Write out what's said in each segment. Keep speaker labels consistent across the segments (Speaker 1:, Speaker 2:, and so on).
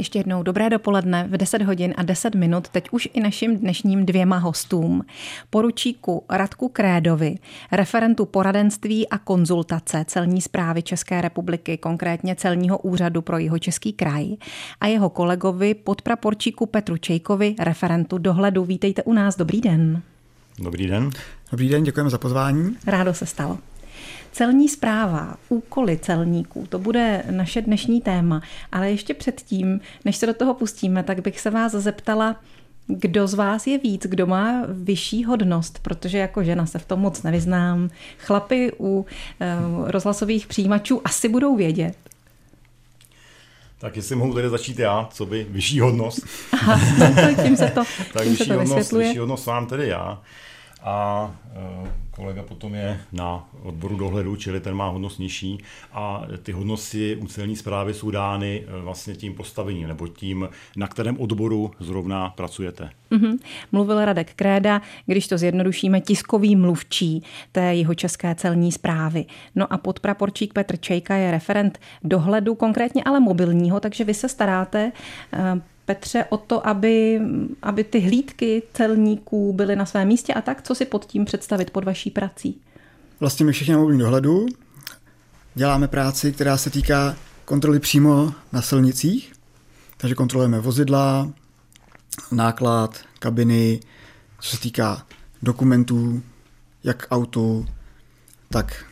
Speaker 1: Ještě jednou dobré dopoledne v 10 hodin a 10 minut, teď už i našim dnešním dvěma hostům. Poručíku Radku Krédovi, referentu poradenství a konzultace celní zprávy České republiky, konkrétně celního úřadu pro jeho český kraj a jeho kolegovi podpraporčíku Petru Čejkovi, referentu dohledu. Vítejte u nás, dobrý den.
Speaker 2: Dobrý den.
Speaker 3: Dobrý den, děkujeme za pozvání.
Speaker 1: Rádo se stalo. Celní zpráva, úkoly celníků, to bude naše dnešní téma. Ale ještě předtím, než se do toho pustíme, tak bych se vás zeptala, kdo z vás je víc, kdo má vyšší hodnost, protože jako žena se v tom moc nevyznám. Chlapy u uh, rozhlasových přijímačů asi budou vědět.
Speaker 2: Tak jestli mohu tady začít já, co by vyšší hodnost.
Speaker 1: Aha, tím se to,
Speaker 2: tak
Speaker 1: tím
Speaker 2: vyšší,
Speaker 1: se to
Speaker 2: hodnost, vyšší hodnost mám tedy já. A uh, kolega potom je na odboru dohledu, čili ten má hodnost nižší a ty hodnosti u celní zprávy jsou dány eh, vlastně tím postavením nebo tím, na kterém odboru zrovna pracujete.
Speaker 1: Mm-hmm. Mluvil Radek Kréda, když to zjednodušíme, tiskový mluvčí té jeho české celní zprávy. No a podpraporčík Petr Čejka je referent dohledu, konkrétně ale mobilního, takže vy se staráte eh, Petře, o to, aby, aby ty hlídky celníků byly na svém místě a tak, co si pod tím představit, pod vaší prací?
Speaker 3: Vlastně my všichni na dohledu děláme práci, která se týká kontroly přímo na silnicích, takže kontrolujeme vozidla, náklad, kabiny, co se týká dokumentů, jak autu, tak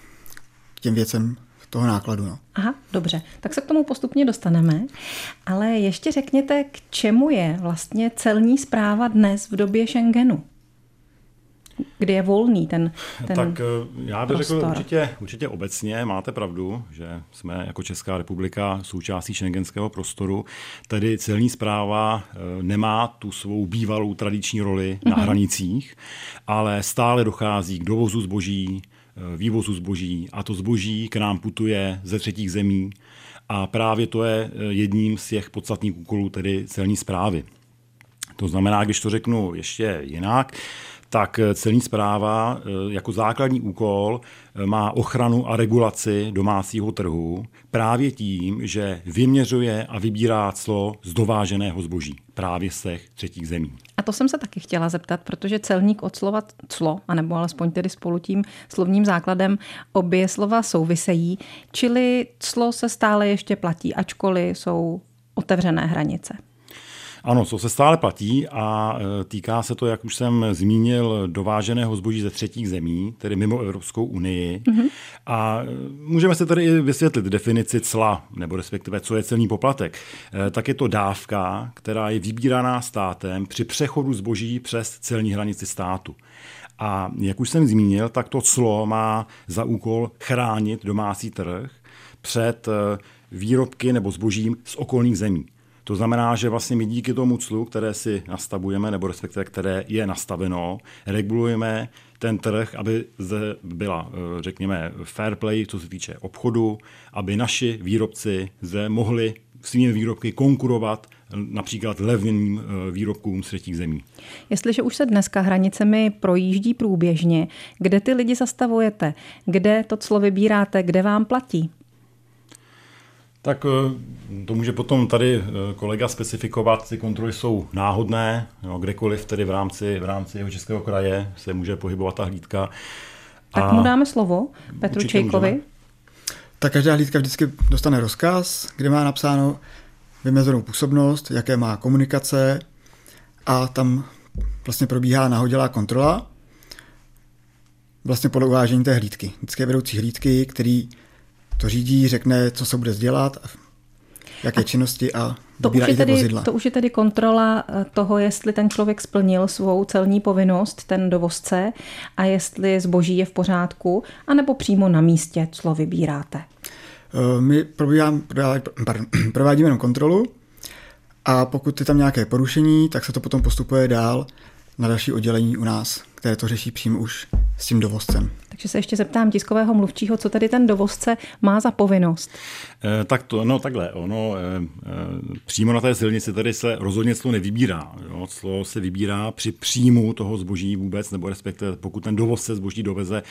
Speaker 3: těm věcem toho nákladu. No.
Speaker 1: Aha, dobře. Tak se k tomu postupně dostaneme. Ale ještě řekněte, k čemu je vlastně celní zpráva dnes v době Schengenu? kdy je volný ten, ten
Speaker 2: Tak eh, já bych prostor. řekl určitě, určitě obecně, máte pravdu, že jsme jako Česká republika součástí šengenského prostoru, tedy celní zpráva eh, nemá tu svou bývalou tradiční roli mm-hmm. na mhm. hranicích, ale stále dochází k dovozu zboží, vývozu zboží a to zboží k nám putuje ze třetích zemí a právě to je eh, jedním z těch podstatných úkolů, tedy celní zprávy. To znamená, když to řeknu ještě jinak, tak eh, celní zpráva jako základní úkol má ochranu a regulaci domácího trhu právě tím, že vyměřuje a vybírá clo z dováženého zboží právě z těch třetích zemí.
Speaker 1: A to jsem se taky chtěla zeptat, protože celník od slova clo, anebo alespoň tedy spolu tím slovním základem, obě slova souvisejí, čili clo se stále ještě platí, ačkoliv jsou otevřené hranice.
Speaker 2: Ano, co se stále platí a e, týká se to, jak už jsem zmínil, dováženého zboží ze třetích zemí, tedy mimo Evropskou unii. Mm-hmm. A e, můžeme se tady i vysvětlit definici cla, nebo respektive, co je celní poplatek. E, tak je to dávka, která je vybíraná státem při přechodu zboží přes celní hranici státu. A jak už jsem zmínil, tak to clo má za úkol chránit domácí trh před výrobky nebo zbožím z okolních zemí. To znamená, že vlastně my díky tomu clu, které si nastavujeme, nebo respektive které je nastaveno, regulujeme ten trh, aby zde byla, eh, řekněme, fair play, co se týče obchodu, aby naši výrobci zde mohli svými výrobky konkurovat například levným eh, výrobkům z třetích zemí.
Speaker 1: Jestliže už se dneska hranicemi projíždí průběžně, kde ty lidi zastavujete, kde to clo vybíráte, kde vám platí?
Speaker 2: Tak eh, to může potom tady eh, kolega specifikovat, ty kontroly jsou náhodné, jo, kdekoliv tedy v rámci, v rámci jeho českého kraje se může pohybovat ta hlídka.
Speaker 1: Tak a mu dáme slovo Petru Čejkovi. Můžeme.
Speaker 3: Tak každá hlídka vždycky dostane rozkaz, kde má napsáno vymezenou působnost, jaké má komunikace a tam vlastně probíhá nahodilá kontrola vlastně podle uvážení té hlídky. Vždycky je vedoucí hlídky, který to řídí, řekne, co se bude dělat, jaké a činnosti a
Speaker 1: to už, je tedy, vozidla. to už je tedy kontrola eh, toho, jestli ten člověk splnil svou celní povinnost, ten dovozce, a jestli zboží je v pořádku, anebo přímo na místě, co vybíráte.
Speaker 3: Eh, my provádíme jenom kontrolu a pokud je tam nějaké porušení, tak se to potom postupuje dál na další oddělení u nás, které to řeší přímo už s tím dovozcem.
Speaker 1: Takže se ještě zeptám tiskového mluvčího, co tady ten dovozce má za povinnost?
Speaker 2: E, tak to, no takhle, ono e, e, přímo na té silnici tady se rozhodně clo nevybírá. Jo? Clo se vybírá při příjmu toho zboží vůbec, nebo respektive pokud ten dovozce zboží doveze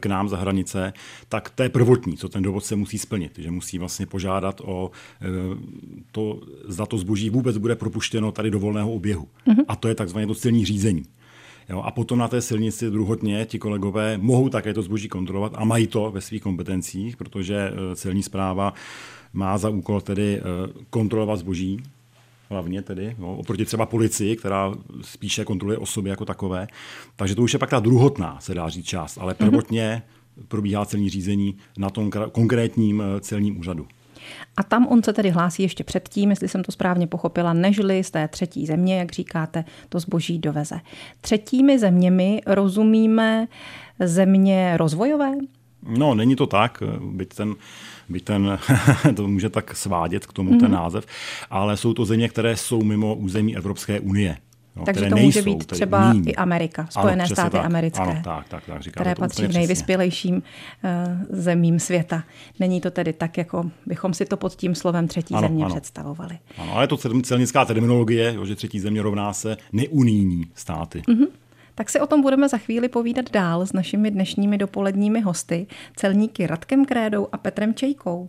Speaker 2: k nám za hranice, tak to je prvotní, co ten dovozce musí splnit, že musí vlastně požádat o to, zda to zboží vůbec bude propuštěno tady do volného oběhu. Mm-hmm. A to je takzvané to silní řízení. Jo, a potom na té silnici druhotně ti kolegové mohou také to zboží kontrolovat a mají to ve svých kompetencích, protože eh, celní zpráva má za úkol tedy eh, kontrolovat zboží, hlavně tedy, no, oproti třeba policii, která spíše kontroluje osoby jako takové. Takže to už je pak ta druhotná, se dá říct, část, ale mhm. prvotně probíhá celní řízení na tom konkrétním eh, celním úřadu.
Speaker 1: A tam on se tedy hlásí ještě předtím, jestli jsem to správně pochopila, nežli z té třetí země, jak říkáte, to zboží doveze. Třetími zeměmi rozumíme země rozvojové?
Speaker 2: No, není to tak, byť ten, byť ten to může tak svádět k tomu mm-hmm. ten mhm. název, ale jsou to země, které jsou mimo území Evropské unie.
Speaker 1: No, Takže to může být třeba i Amerika, Spojené ano, státy
Speaker 2: tak,
Speaker 1: americké,
Speaker 2: ano, tak, tak, tak,
Speaker 1: které patří k nejvyspělejším uh, zemím světa. Není to tedy tak, jako bychom si to pod tím slovem třetí ano, země ano. představovali.
Speaker 2: Ano, ale je to celnická terminologie, že třetí země rovná se neunijní státy.
Speaker 1: Uh-huh. Tak si o tom budeme za chvíli povídat dál s našimi dnešními dopoledními hosty, celníky Radkem Krédou a Petrem Čejkou.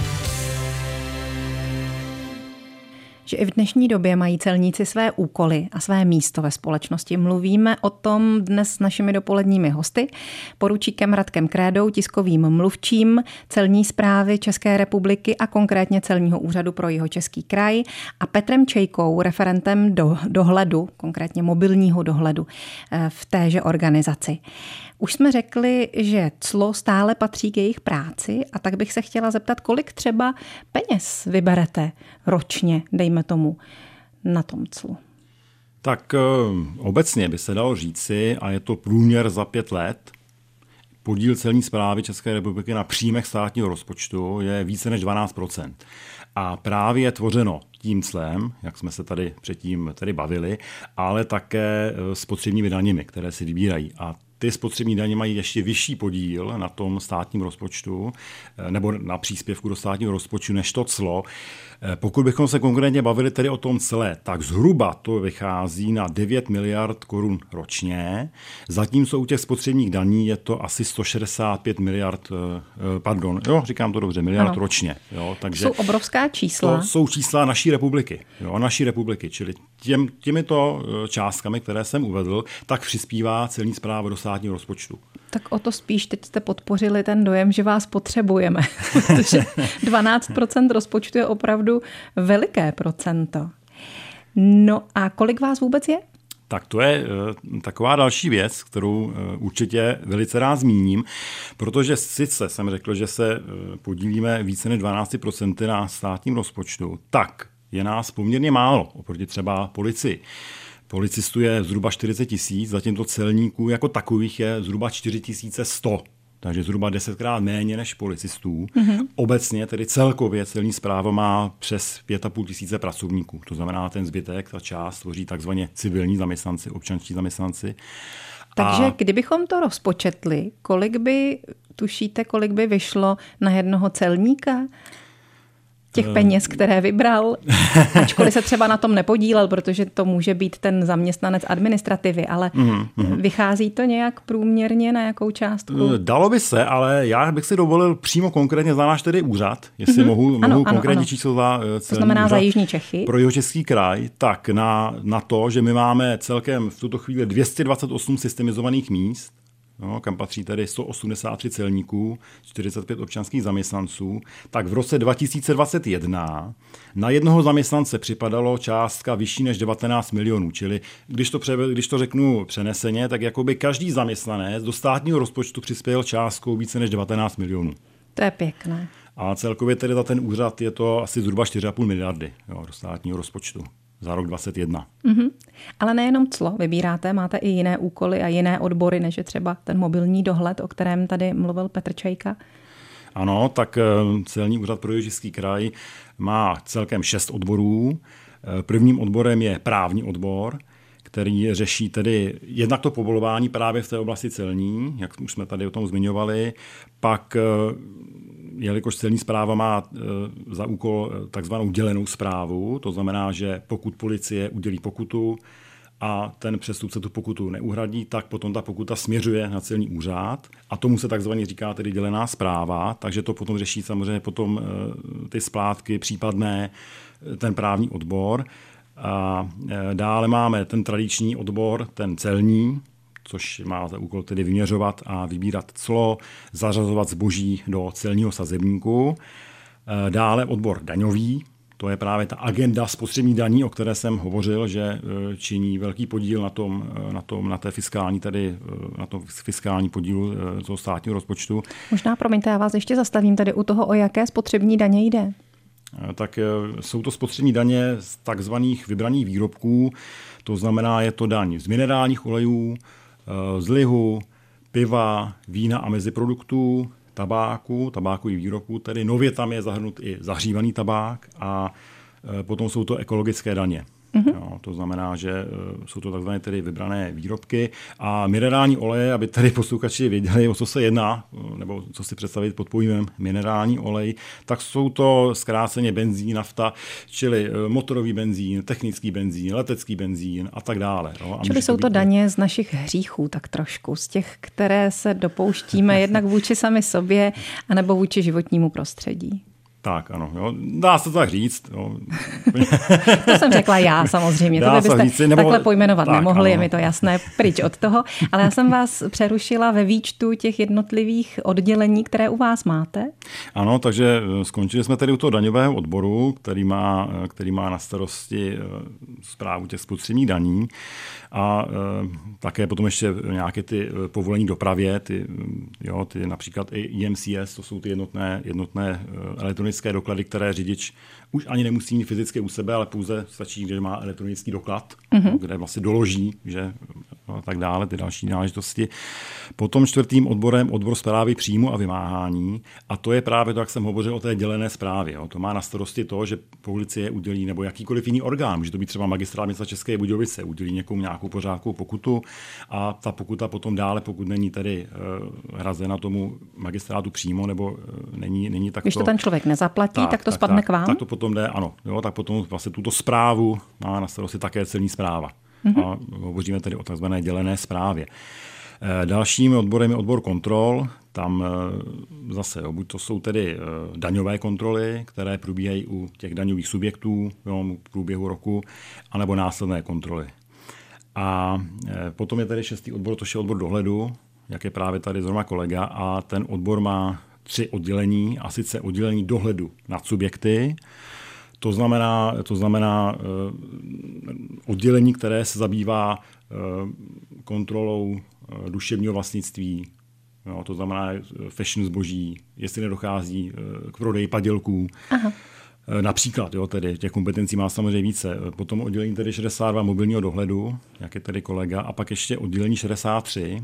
Speaker 1: Že i v dnešní době mají celníci své úkoly a své místo ve společnosti. Mluvíme o tom dnes s našimi dopoledními hosty, poručíkem Radkem Krédou, tiskovým mluvčím celní zprávy České republiky a konkrétně celního úřadu pro jeho český kraj a Petrem Čejkou, referentem do dohledu, konkrétně mobilního dohledu eh, v téže organizaci. Už jsme řekli, že clo stále patří k jejich práci a tak bych se chtěla zeptat, kolik třeba peněz vyberete ročně, dejme tomu, na tom clu.
Speaker 2: Tak eh, obecně by se dalo říci, a je to průměr za pět let, podíl celní zprávy České republiky na příjmech státního rozpočtu je více než 12% A právě je tvořeno tím clem, jak jsme se tady předtím tady bavili, ale také eh, spotřebními daněmi, které si vybírají. A ty spotřební daně mají ještě vyšší podíl na tom státním rozpočtu eh, nebo na příspěvku do státního rozpočtu než to clo. Eh, pokud bychom se konkrétně bavili tedy o tom celé, tak zhruba to vychází na 9 miliard korun ročně, zatímco u těch spotřebních daní je to asi 165 miliard, eh, pardon, jo, říkám to dobře, miliard ano. ročně. Jo,
Speaker 1: takže jsou obrovská čísla.
Speaker 2: To jsou čísla naší republiky, jo, naší republiky, čili těm, těmito částkami, které jsem uvedl, tak přispívá celní zpráva do státního rozpočtu.
Speaker 1: Tak o to spíš teď jste podpořili ten dojem, že vás potřebujeme, protože 12% rozpočtu je opravdu veliké procento. No a kolik vás vůbec je?
Speaker 2: Tak to je uh, taková další věc, kterou uh, určitě velice rád zmíním, protože sice jsem řekl, že se uh, podílíme více než 12% na státním rozpočtu, tak je nás poměrně málo oproti třeba policii. Policistů je zhruba 40 tisíc, zatímco celníků jako takových je zhruba 4100 takže zhruba desetkrát méně než policistů. Mm-hmm. Obecně tedy celkově celní zpráva má přes 5,5 tisíce pracovníků. To znamená, ten zbytek, ta část tvoří takzvaně civilní zaměstnanci, občanští zaměstnanci.
Speaker 1: Takže a... kdybychom to rozpočetli, kolik by, tušíte, kolik by vyšlo na jednoho celníka? Těch eh. peněz, které vybral, ačkoliv se třeba na tom nepodílel, protože to může být ten zaměstnanec administrativy, ale mm-hmm. vychází to nějak průměrně na jakou částku?
Speaker 2: Eh, dalo by se, ale já bych si dovolil přímo konkrétně za náš tedy úřad, jestli mm-hmm. mohu, mohu ano, konkrétní ano. číslo za
Speaker 1: celý To znamená
Speaker 2: úřad
Speaker 1: za Jižní Čechy.
Speaker 2: Pro jeho český kraj, tak na, na to, že my máme celkem v tuto chvíli 228 systemizovaných míst, no, kam patří tedy 183 celníků, 45 občanských zaměstnanců, tak v roce 2021 na jednoho zaměstnance připadalo částka vyšší než 19 milionů. Čili když to, pře, když to řeknu přeneseně, tak jakoby každý zaměstnanec do státního rozpočtu přispěl částkou více než 19 milionů.
Speaker 1: To je pěkné.
Speaker 2: A celkově tedy za ten úřad je to asi zhruba 4,5 miliardy jo, do státního rozpočtu za rok 2021. Mm-hmm.
Speaker 1: Ale nejenom clo vybíráte, máte i jiné úkoly a jiné odbory, než je třeba ten mobilní dohled, o kterém tady mluvil Petr Čajka.
Speaker 2: Ano, tak eh, celní úřad pro Jižský kraj má celkem šest odborů. Prvním odborem je právní odbor, který řeší tedy jednak to povolování právě v té oblasti celní, jak už jsme tady o tom zmiňovali, pak jelikož celní zpráva má za úkol takzvanou dělenou zprávu, to znamená, že pokud policie udělí pokutu, a ten přestupce tu pokutu neuhradí, tak potom ta pokuta směřuje na celní úřad a tomu se takzvaně říká tedy dělená zpráva, takže to potom řeší samozřejmě potom eh, ty splátky případné eh, ten právní odbor. A eh, dále máme ten tradiční odbor, ten celní, což má za úkol tedy vyměřovat a vybírat clo, zařazovat zboží do celního sazebníku. Dále odbor daňový, to je právě ta agenda spotřební daní, o které jsem hovořil, že e, činí velký podíl na, tom, e, na, tom, na té fiskální, tady, e, na tom fiskální podílu toho státního rozpočtu.
Speaker 1: Možná, promiňte, já vás ještě zastavím tady u toho, o jaké spotřební daně jde.
Speaker 2: Tak jsou to spotřební daně z takzvaných vybraných výrobků, to znamená, je to daň z minerálních olejů, z lihu, piva, vína a meziproduktů, tabáku, tabákových výrobků, tedy nově tam je zahrnut i zahřívaný tabák a potom jsou to ekologické daně. Mm-hmm. Jo, to znamená, že e, jsou to takzvané tedy vybrané výrobky a minerální oleje, aby tady posluchači věděli, o co se jedná, e, nebo co si představit pod pojmem minerální olej, tak jsou to zkráceně benzín, nafta, čili e, motorový benzín, technický benzín, letecký benzín a tak dále.
Speaker 1: Jo. A čili jsou to být... daně z našich hříchů tak trošku, z těch, které se dopouštíme jednak vůči sami sobě, anebo vůči životnímu prostředí.
Speaker 2: Tak, ano, jo. dá se to tak říct. Jo.
Speaker 1: to jsem řekla já samozřejmě, dá to byste říci, nebo... takhle pojmenovat tak, nemohli, ano. je mi to jasné, pryč od toho. Ale já jsem vás přerušila ve výčtu těch jednotlivých oddělení, které u vás máte.
Speaker 2: Ano, takže eh, skončili jsme tady u toho daňového odboru, který má, eh, který má na starosti zprávu eh, těch spotřebních daní a také potom ještě nějaké ty povolení dopravě, ty, jo, ty například i EMCS, to jsou ty jednotné, jednotné elektronické elektronické doklady, které řidič už ani nemusí mít fyzicky u sebe, ale pouze stačí, že má elektronický doklad, mm-hmm. kde vlastně doloží, že a tak dále, ty další náležitosti. Potom čtvrtým odborem odbor zprávy příjmu a vymáhání a to je právě to, jak jsem hovořil o té dělené zprávě. Jo. To má na starosti to, že policie udělí nebo jakýkoliv jiný orgán, může to být třeba magistrát města České Budějovice, udělí někomu nějakou pořádkou pokutu a ta pokuta potom dále, pokud není tedy uh, hrazena tomu magistrátu přímo nebo uh, není, není tak.
Speaker 1: Když to ten člověk nezaplatí, tak, tak to tak, spadne
Speaker 2: tak,
Speaker 1: k vám?
Speaker 2: Tak to potom jde, ano. Jo, tak potom vlastně tuto zprávu má na starosti také celní zpráva. Mm-hmm. A hovoříme tedy o tzv. dělené zprávě. Eh, dalším odborem je odbor kontrol. Tam eh, zase, buď to jsou tedy eh, daňové kontroly, které probíhají u těch daňových subjektů jo, v průběhu roku, anebo následné kontroly. A potom je tady šestý odbor, to je odbor dohledu, jak je právě tady zrovna kolega, a ten odbor má tři oddělení, a sice oddělení dohledu nad subjekty, to znamená, to znamená oddělení, které se zabývá kontrolou Eh, duševního vlastnictví, jo, to znamená eh, fashion zboží, jestli nedochází eh, k prodeji padělků. Aha. Například, jo, tedy těch kompetencí má samozřejmě více. Potom oddělení tedy 62 mobilního dohledu, jak je tedy kolega, a pak ještě oddělení 63,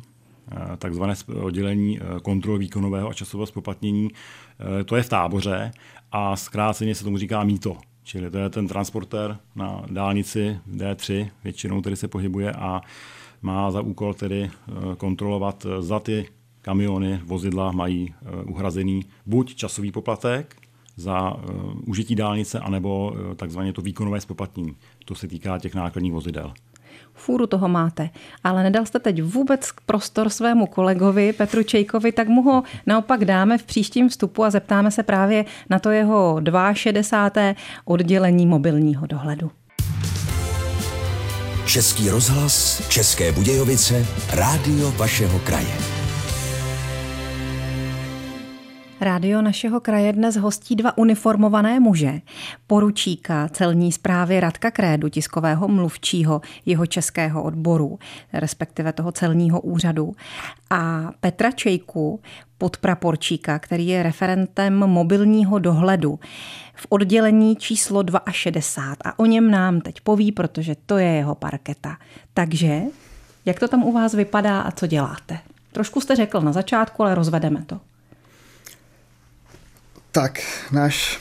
Speaker 2: takzvané oddělení kontrol výkonového a časového spoplatnění. To je v táboře a zkráceně se tomu říká mýto. Čili to je ten transporter na dálnici D3, většinou tedy se pohybuje a má za úkol tedy eh, kontrolovat, eh, za ty kamiony, vozidla mají eh, uhrazený buď časový poplatek za užití dálnice, anebo takzvaně to výkonové spoplatnění. To se týká těch nákladních vozidel.
Speaker 1: Fůru toho máte, ale nedal jste teď vůbec prostor svému kolegovi Petru Čejkovi, tak mu ho naopak dáme v příštím vstupu a zeptáme se právě na to jeho 62. oddělení mobilního dohledu.
Speaker 4: Český rozhlas, České Budějovice, rádio vašeho kraje.
Speaker 1: Rádio našeho kraje dnes hostí dva uniformované muže. Poručíka celní zprávy Radka Krédu, tiskového mluvčího jeho českého odboru, respektive toho celního úřadu. A Petra Čejku, podpraporčíka, který je referentem mobilního dohledu v oddělení číslo 62 a o něm nám teď poví, protože to je jeho parketa. Takže, jak to tam u vás vypadá a co děláte? Trošku jste řekl na začátku, ale rozvedeme to.
Speaker 3: Tak, náš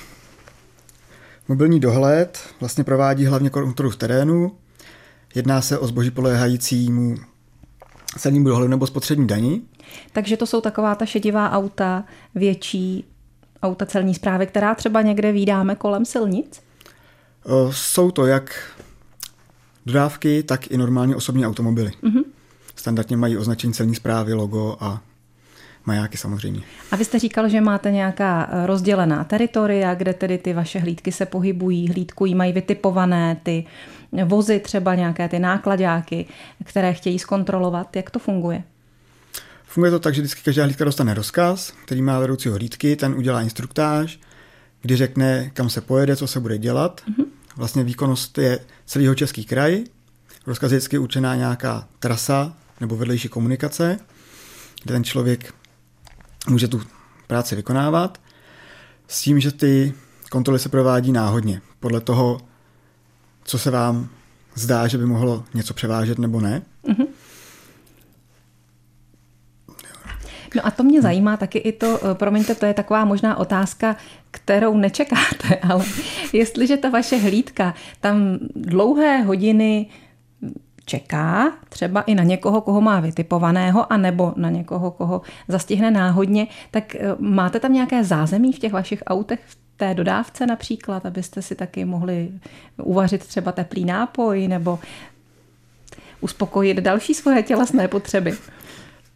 Speaker 3: Mobilní dohled vlastně provádí hlavně kontrolu v terénu. Jedná se o zboží podléhajícímu celnímu dohledu nebo spotřební daní.
Speaker 1: Takže to jsou taková ta šedivá auta, větší auta celní zprávy, která třeba někde vydáme kolem silnic?
Speaker 3: Jsou to jak dodávky, tak i normálně osobní automobily. Mm-hmm. Standardně mají označení celní zprávy, logo a majáky samozřejmě.
Speaker 1: A vy jste říkal, že máte nějaká eh, rozdělená teritoria, kde tedy ty vaše hlídky se pohybují, hlídkují, mají vytipované ty vozy, třeba nějaké ty nákladáky, které chtějí zkontrolovat. Jak to funguje?
Speaker 3: Funguje to tak, že vždycky každá hlídka dostane rozkaz, který má vedoucího hlídky, ten udělá instruktáž, kdy řekne, kam se pojede, co se bude dělat. Mm-hmm. Vlastně výkonnost je celého český kraj. Rozkaz je vždycky určená nějaká trasa nebo vedlejší komunikace, kde ten člověk může tu práci vykonávat, s tím, že ty kontroly se provádí náhodně, podle toho, co se vám zdá, že by mohlo něco převážet nebo ne. Mm-hmm.
Speaker 1: No a to mě zajímá taky i to, eh, promiňte, to je taková možná otázka, kterou nečekáte, ale jestliže ta vaše hlídka tam dlouhé hodiny čeká třeba i na někoho, koho má vytipovaného, anebo na někoho, koho zastihne náhodně, tak eh, máte tam nějaké zázemí v těch vašich autech, v té dodávce například, abyste si taky mohli uvařit třeba teplý nápoj nebo uspokojit další svoje tělesné potřeby?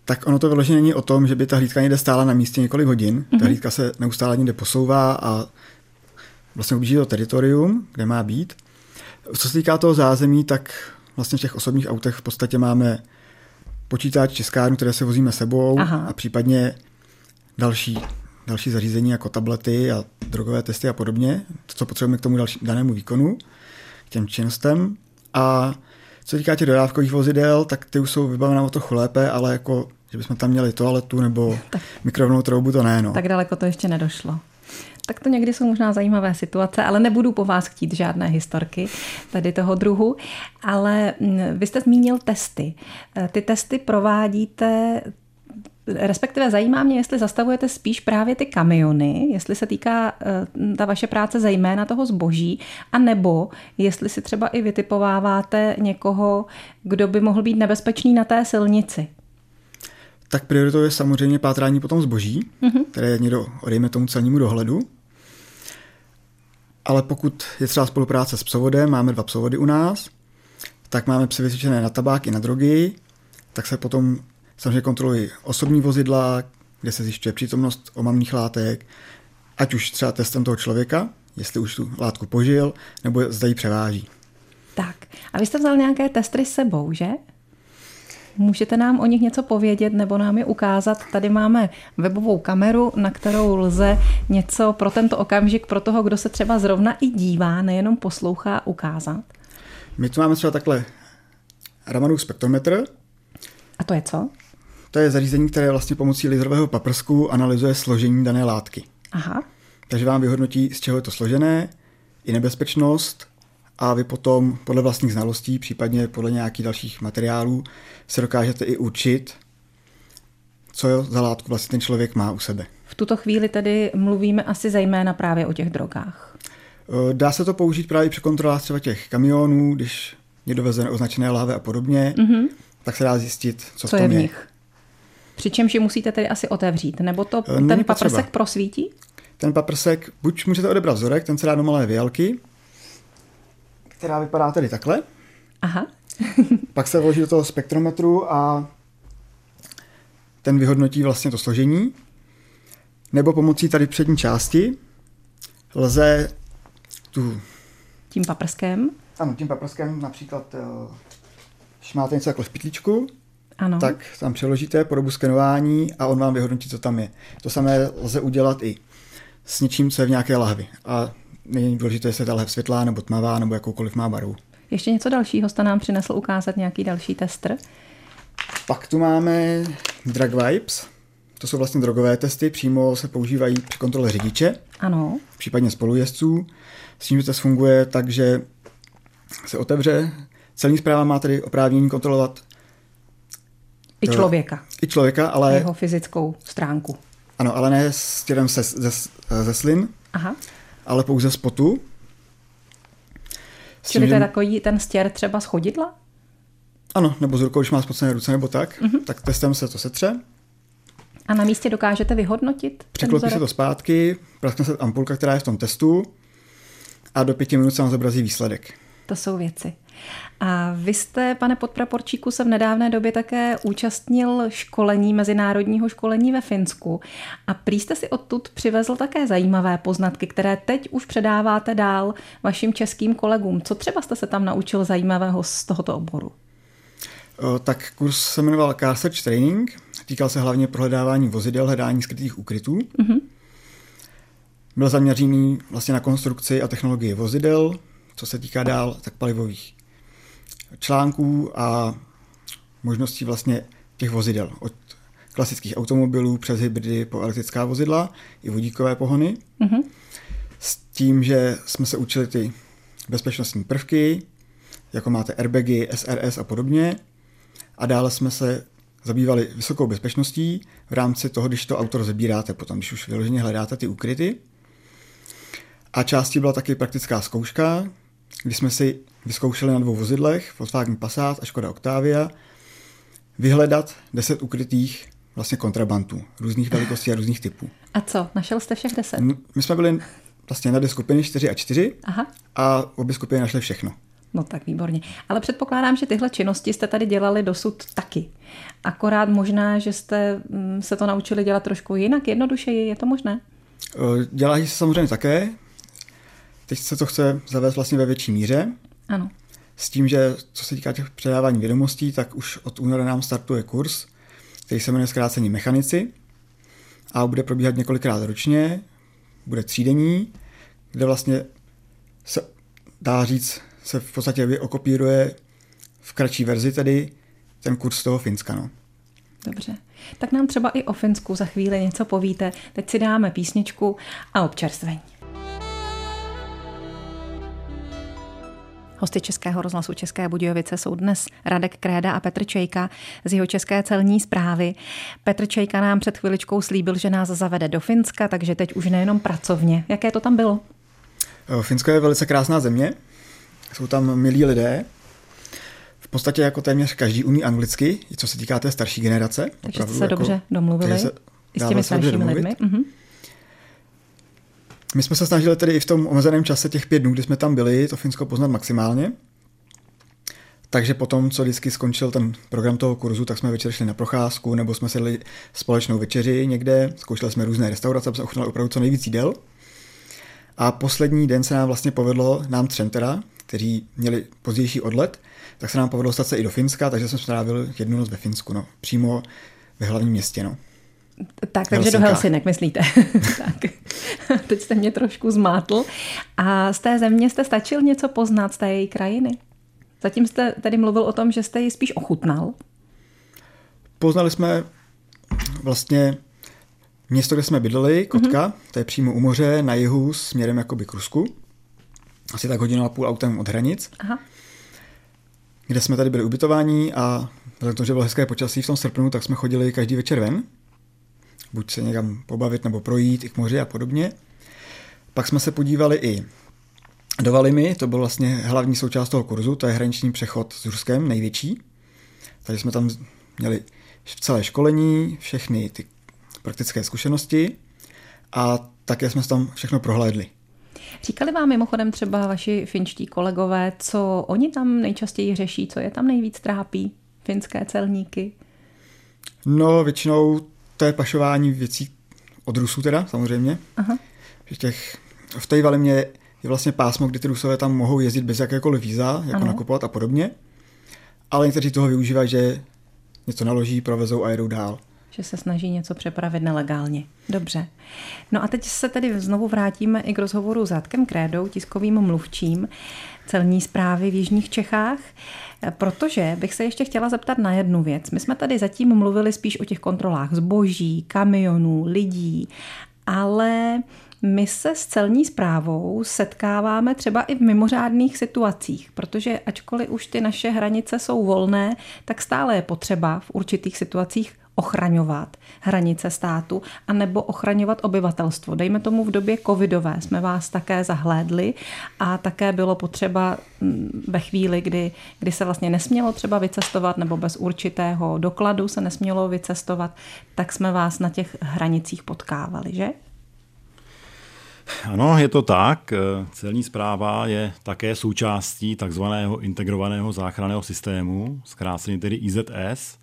Speaker 3: Tak ono to vyloženě není o tom, že by ta hlídka někde stála na místě několik hodin. Mm-hmm. Ta mhm. hlídka se neustále někde posouvá a vlastně objíždí to teritorium, kde má být. Co se týká toho zázemí, tak vlastně v těch osobních autech v podstatě máme počítač, tiskárnu, které se vozíme sebou Aha. a případně další, další zařízení jako tablety a drogové testy a podobně, to, co potřebujeme k tomu další, danému výkonu, k těm činnostem. A co týká těch dodávkových vozidel, tak ty už jsou vybavené o trochu lépe, ale jako, že bychom tam měli toaletu nebo tak, mikrovnou troubu, to ne. No.
Speaker 1: Tak daleko to ještě nedošlo tak to někdy jsou možná zajímavé situace, ale nebudu po vás chtít žádné historky tady toho druhu. Ale mm, vy jste zmínil testy. E, ty testy provádíte Respektive zajímá mě, jestli zastavujete spíš právě ty kamiony, jestli se týká e, ta vaše práce zejména toho zboží, a nebo jestli si třeba i vytipováváte někoho, kdo by mohl být nebezpečný na té silnici.
Speaker 3: Tak prioritou je samozřejmě pátrání potom zboží, mm-hmm. které je někdo odejme tomu celnímu dohledu. Ale pokud je třeba spolupráce s psovodem, máme dva psovody u nás, tak máme psy vycvičené na tabák i na drogy, tak se potom samozřejmě kontrolují osobní vozidla, kde se zjišťuje přítomnost omamných látek, ať už třeba testem toho člověka, jestli už tu látku požil, nebo zda ji převáží.
Speaker 1: Tak, a vy jste vzal nějaké testry s sebou, že? Můžete nám o nich něco povědět nebo nám je ukázat? Tady máme webovou kameru, na kterou lze něco pro tento okamžik, pro toho, kdo se třeba zrovna i dívá, nejenom poslouchá, ukázat.
Speaker 3: My tu máme třeba takhle Ramanův spektrometr.
Speaker 1: A to je co?
Speaker 3: To je zařízení, které vlastně pomocí laserového paprsku analyzuje složení dané látky.
Speaker 1: Aha.
Speaker 3: Takže vám vyhodnotí, z čeho je to složené, i nebezpečnost a vy potom podle vlastních znalostí, případně podle nějakých dalších materiálů, se dokážete i učit, co za látku vlastně ten člověk má u sebe.
Speaker 1: V tuto chvíli tedy mluvíme asi zejména právě o těch drogách.
Speaker 3: E, dá se to použít právě při kontrolách třeba těch kamionů, když někdo veze označené láhve a podobně, mm-hmm. tak se dá zjistit, co, co v tom je. V nich. Je.
Speaker 1: Přičemž ji musíte tedy asi otevřít, nebo to e, Není ten paprsek potřeba. prosvítí?
Speaker 3: Ten paprsek, buď můžete odebrat vzorek, ten se dá do malé vělky, která vypadá tedy takhle.
Speaker 1: Aha.
Speaker 3: Pak se vloží do toho spektrometru a ten vyhodnotí vlastně to složení. Nebo pomocí tady přední části lze tu...
Speaker 1: Tím paprskem?
Speaker 3: Ano, tím paprskem například, eh, když máte něco jako v
Speaker 1: ano.
Speaker 3: tak tam přeložíte podobu skenování a on vám vyhodnotí, co tam je. To samé lze udělat i s něčím, co je v nějaké lahvi. A není důležité, jestli je ta lahev světlá nebo tmavá nebo jakoukoliv má barvu.
Speaker 1: Ještě něco dalšího jste nám přinesl ukázat, nějaký další tester?
Speaker 3: Pak tu máme Drug Vibes. To jsou vlastně drogové testy, přímo se používají při kontrole řidiče.
Speaker 1: Ano.
Speaker 3: Případně spolujezdců. S tím, že to funguje tak, že se otevře. Celní zpráva má tedy oprávnění kontrolovat
Speaker 1: i člověka.
Speaker 3: I člověka, ale...
Speaker 1: Jeho fyzickou stránku.
Speaker 3: Ano, ale ne s těrem ze, ze, ze slin,
Speaker 1: Aha.
Speaker 3: Ale pouze z potu. S
Speaker 1: Čili
Speaker 3: tím,
Speaker 1: to je takový ten stěr třeba z chodidla?
Speaker 3: Ano, nebo s rukou, když má spocené ruce nebo tak,
Speaker 1: Mhm.
Speaker 3: mm-hmm. tak testem se to setře,
Speaker 1: A na místě dokážete vyhodnotit
Speaker 3: překlopí se to zpátky, praskne se ampulka, která je v tom testu a do pěti minut se vám zobrazí výsledek.
Speaker 1: To jsou věci. A vy jste, pane podpraporčíku, se v nedávné době také účastnil školení, mezinárodního školení ve Finsku. A prý jste si odtud přivezl také zajímavé poznatky, které teď už předáváte dál vašim českým kolegům. Co třeba jste se tam naučil zajímavého z tohoto oboru?
Speaker 3: Tak kurz se jmenoval Car Search Training, týkal se hlavně prohledávání vozidel, hledání skrytých ukrytů. Mm-hmm. Byl zaměřený vlastně na konstrukci a technologii vozidel, co se týká dál, tak palivových článků a možností vlastně těch vozidel. Od klasických automobilů přes hybridy po elektrická vozidla i vodíkové pohony.
Speaker 1: Mhm.
Speaker 3: S tím, že jsme se učili ty bezpečnostní prvky, jako máte airbagy, SRS a podobně. A dále jsme se zabývali vysokou bezpečností v rámci toho, když to auto rozebíráte potom, když už vyloženě hledáte ty úkryty. A částí byla taky praktická zkouška, kdy jsme si vyzkoušeli na dvou vozidlech, Volkswagen Passat a Škoda Octavia, vyhledat 10 ukrytých vlastně kontrabantů, různých velikostí a různých typů.
Speaker 1: A co? Našel jste všech deset?
Speaker 3: N- My jsme byli vlastně na dvě skupiny 4 a 4
Speaker 1: Aha.
Speaker 3: a obě skupiny našly všechno.
Speaker 1: No tak výborně. Ale předpokládám, že tyhle činnosti jste tady dělali dosud taky. Akorát možná, že jste mm, se to naučili dělat trošku jinak, jednodušeji, je to možné?
Speaker 3: E, Dělají se samozřejmě také. Teď se to chce zavést vlastně ve větší míře.
Speaker 1: Ano.
Speaker 3: S tím, že co se týká těch předávání vědomostí, tak už od února nám startuje kurz, který se jmenuje zkrácení mechanici a bude probíhat několikrát ročně, bude třídenní, kde vlastně se dá říct, se v podstatě vyokopíruje v kratší verzi tedy ten kurz toho Finska. No.
Speaker 1: Dobře. Tak nám třeba i o Finsku za chvíli něco povíte. Teď si dáme písničku a občerstvení. Hosty Českého rozhlasu České Budějovice jsou dnes Radek Kréda a Petr Čejka z jeho České celní zprávy. Petr Čejka nám před chviličkou slíbil, že nás zavede do Finska, takže teď už nejenom pracovně. Jaké to tam bylo?
Speaker 3: E, Finsko je velice krásná země, jsou tam milí lidé, v podstatě jako téměř každý umí anglicky, co se týká té starší generace.
Speaker 1: Takže jste se dobře domluvili
Speaker 3: se
Speaker 1: i s těmi staršími lidmi. Mhm.
Speaker 3: My jsme se snažili tedy i v tom omezeném čase těch pět dnů, kdy jsme tam byli, to Finsko poznat maximálně. Takže potom, co vždycky skončil ten program toho kurzu, tak jsme večer šli na procházku, nebo jsme sedli společnou večeři někde, zkoušeli jsme různé restaurace, aby jsme ochutnali opravdu co nejvíc jídel. A poslední den se nám vlastně povedlo, nám třem teda, kteří měli pozdější odlet, tak se nám povedlo dostat se i do Finska, takže jsme strávili jednu noc ve Finsku, no, přímo ve hlavním městě. No.
Speaker 1: Tak, takže do
Speaker 3: Helsinkách.
Speaker 1: Helsinek, myslíte? tak. Teď jste mě trošku zmátl. A z té země jste stačil něco poznat z té její krajiny? Zatím jste tedy mluvil o tom, že jste ji spíš ochutnal.
Speaker 3: Poznali jsme vlastně město, kde jsme bydleli, Kotka, mm-hmm. to je přímo u moře, na jihu, směrem jakoby k Rusku. Asi tak hodinu a půl autem od hranic,
Speaker 1: Aha.
Speaker 3: kde jsme tady byli ubytováni a vzhledem k tomu, že bylo hezké počasí v tom srpnu, tak jsme chodili každý večer ven. Buď se někam pobavit nebo projít i k moři a podobně. Pak jsme se podívali i do Valimy, to byl vlastně hlavní součást toho kurzu, to je hraniční přechod s Ruskem, největší. Takže jsme tam měli celé školení, všechny ty praktické zkušenosti a také jsme se tam všechno prohlédli.
Speaker 1: Říkali vám mimochodem třeba vaši finští kolegové, co oni tam nejčastěji řeší, co je tam nejvíc trápí? Finské celníky?
Speaker 3: No, většinou to je pašování věcí od Rusů teda, samozřejmě.
Speaker 1: Aha.
Speaker 3: Že těch, v té Valimě je vlastně pásmo, kdy ty Rusové tam mohou jezdit bez jakékoliv víza, jako
Speaker 1: Ano.
Speaker 3: nakupovat a podobně. Ale někteří toho využívají, že něco naloží, provezou a jedou dál.
Speaker 1: Že se snaží něco přepravit nelegálně. Dobře. No a teď se tedy znovu vrátíme i k rozhovoru s Radkem Krédou, tiskovým mluvčím celní zprávy v Jižních Čechách, protože bych se ještě chtěla zeptat na jednu věc. My jsme tady zatím mluvili spíš o těch kontrolách zboží, kamionů, lidí, ale my se s celní zprávou setkáváme třeba i v mimořádných situacích, protože ačkoliv už ty naše hranice jsou volné, tak stále je potřeba v určitých situacích ochraňovat hranice státu a nebo ochraňovat obyvatelstvo. Dejme tomu v době covidové jsme vás také zahlédli a také bylo potřeba mm, ve chvíli, kdy, kdy se vlastně nesmělo třeba vycestovat nebo bez určitého dokladu se nesmělo vycestovat, tak jsme vás na těch hranicích potkávali, že?
Speaker 2: Ano, je to tak. Celní zpráva je také součástí takzvaného integrovaného záchranného systému, zkráceně tedy IZS.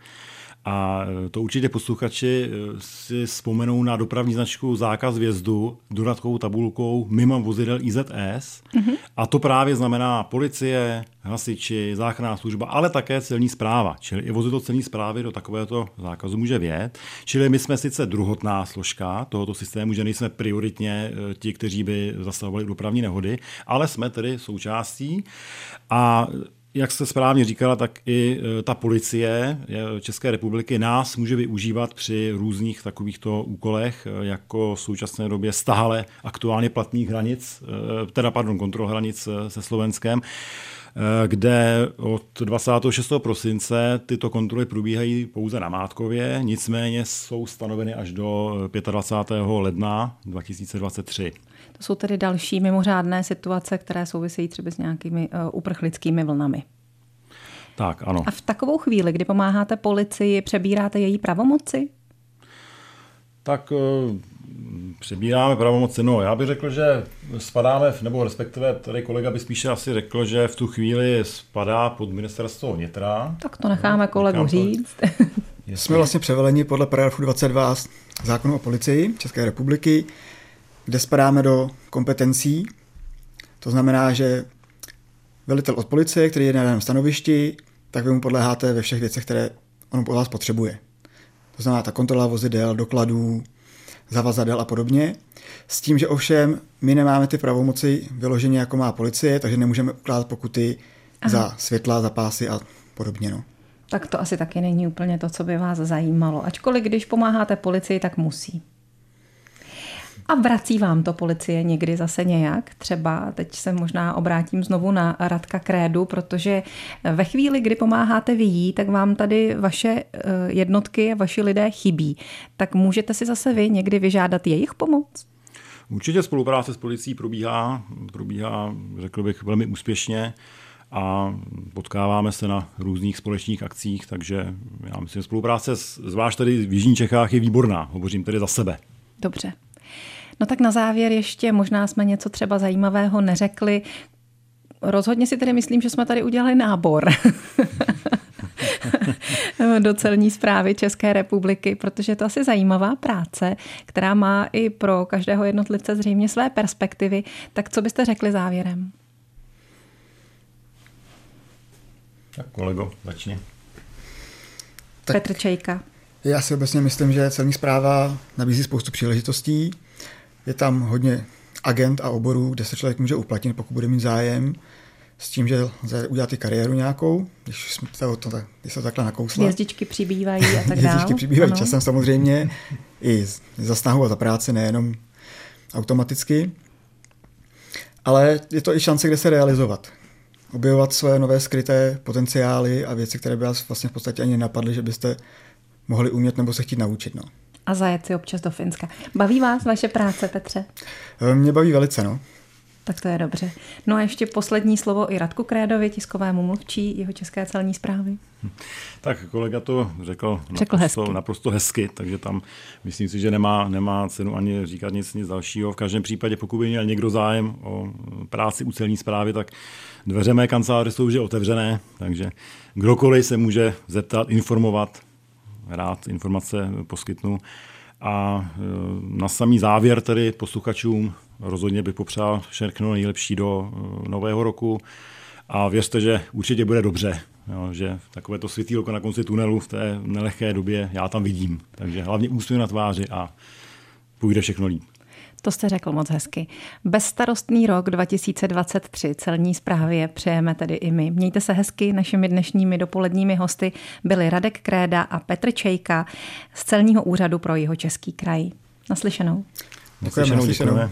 Speaker 2: A to určitě posluchači eh, si vzpomenou na dopravní značku zákaz vjezdu dodatkovou tabulkou mimo vozidel IZS. Mm-hmm. A to právě znamená policie, hasiči, záchranná služba, ale také celní zpráva. Čili i vozidlo celní zprávy do takovéhoto zákazu může vjet. Čili my jsme sice druhotná složka tohoto systému, že nejsme prioritně eh, ti, kteří by zastavovali dopravní nehody, ale jsme tedy součástí. A jak jste správně říkala, tak i e, ta policie České republiky nás může využívat při různých takovýchto úkolech, e, jako v současné době stahale aktuálně platných hranic, e, teda pardon, kontrol hranic se Slovenskem kde od 26. prosince tyto kontroly probíhají pouze na Mátkově, nicméně jsou stanoveny až do 25. ledna 2023.
Speaker 1: To jsou tedy další mimořádné situace, které souvisejí třeba s nějakými uh, uprchlickými vlnami.
Speaker 2: Tak, ano.
Speaker 1: A v takovou chvíli, kdy pomáháte policii, přebíráte její pravomoci?
Speaker 2: Tak uh, přebíráme pravomoci. No, já bych řekl, že spadáme, nebo respektive tady kolega by spíše asi řekl, že v tu chvíli spadá pod ministerstvo vnitra.
Speaker 1: Tak to necháme no, kolegu to... říct.
Speaker 3: Jsme vlastně převeleni podle paragrafu 22 zákonu o policii České republiky kde spadáme do kompetencí. To znamená, že velitel od policie, který je na daném stanovišti, tak vy mu podléháte ve všech věcech, které on po vás potřebuje. To znamená ta kontrola vozidel, dokladů, zavazadel a podobně. S tím, že ovšem my nemáme ty pravomoci vyloženě jako má policie, takže nemůžeme ukládat pokuty Aha. za světla, za pásy a podobně. No.
Speaker 1: Tak to asi taky není úplně to, co by vás zajímalo. Ačkoliv když pomáháte policii, tak musí. A vrací vám to policie někdy zase nějak? Třeba teď se možná obrátím znovu na Radka Krédu, protože ve chvíli, kdy pomáháte vy jí, tak vám tady vaše eh, jednotky a vaši lidé chybí. Tak můžete si zase vy někdy vyžádat jejich pomoc?
Speaker 2: Určitě spolupráce s policií probíhá, probíhá, řekl bych, velmi úspěšně a potkáváme se na různých společných akcích, takže já myslím, že spolupráce, zvlášť tady v Jižních Čechách, je výborná. Hovořím tedy za sebe.
Speaker 1: Dobře. No tak na závěr ještě možná jsme něco třeba zajímavého neřekli. Rozhodně si tedy myslím, že jsme tady udělali nábor. do celní zprávy České republiky, protože je to asi zajímavá práce, která má i pro každého jednotlivce zřejmě své perspektivy. Tak co byste řekli závěrem?
Speaker 2: Tak kolego, začni.
Speaker 1: Tak Petr Čejka.
Speaker 3: Já si obecně myslím, že celní zpráva nabízí spoustu příležitostí. Je tam hodně agent a oborů, kde se člověk může uplatnit, pokud bude mít zájem, s tím, že lze udělat i kariéru nějakou, když, jsme to, to, když se takhle nakousla.
Speaker 1: Hvězdičky přibývají a tak dále.
Speaker 3: Hvězdičky přibývají ano. časem samozřejmě, i za snahu a za práci, nejenom automaticky. Ale je to i šance, kde se realizovat. Objevovat své nové skryté potenciály a věci, které by vás vlastně v podstatě ani napadly, že byste mohli umět nebo se chtít naučit. No
Speaker 1: a zajet si občas do Finska. Baví vás vaše práce, Petře?
Speaker 3: Eh, mě baví velice, no.
Speaker 1: Tak to je dobře. No a ještě poslední slovo i Radku Krédovi, tiskovému mluvčí jeho české celní zprávy.
Speaker 2: Tak kolega to řekl, řekl naprosto, hezky. naprosto hezky, takže tam myslím si, že nemá, nemá cenu ani říkat nic, nic dalšího. V každém případě, pokud by měl někdo zájem o práci u celní zprávy, tak dveře mé kanceláře jsou už otevřené, takže kdokoliv se může zeptat, informovat, rád informace poskytnu. A e, na samý závěr tedy posluchačům rozhodně bych popřál všechno nejlepší do e, nového roku a věřte, že určitě bude dobře, jo, že takové to světýlko na konci tunelu v té nelehké době já tam vidím. Takže hlavně úsměv na tváři a půjde všechno líp.
Speaker 1: To jste řekl moc hezky. Bezstarostný rok 2023 celní zprávě přejeme tedy i my. Mějte se hezky, našimi dnešními dopoledními hosty byli Radek Kréda a Petr Čejka z celního úřadu pro jeho český kraj. Naslyšenou.
Speaker 3: Děkujeme, naslyšenou. Děkujeme.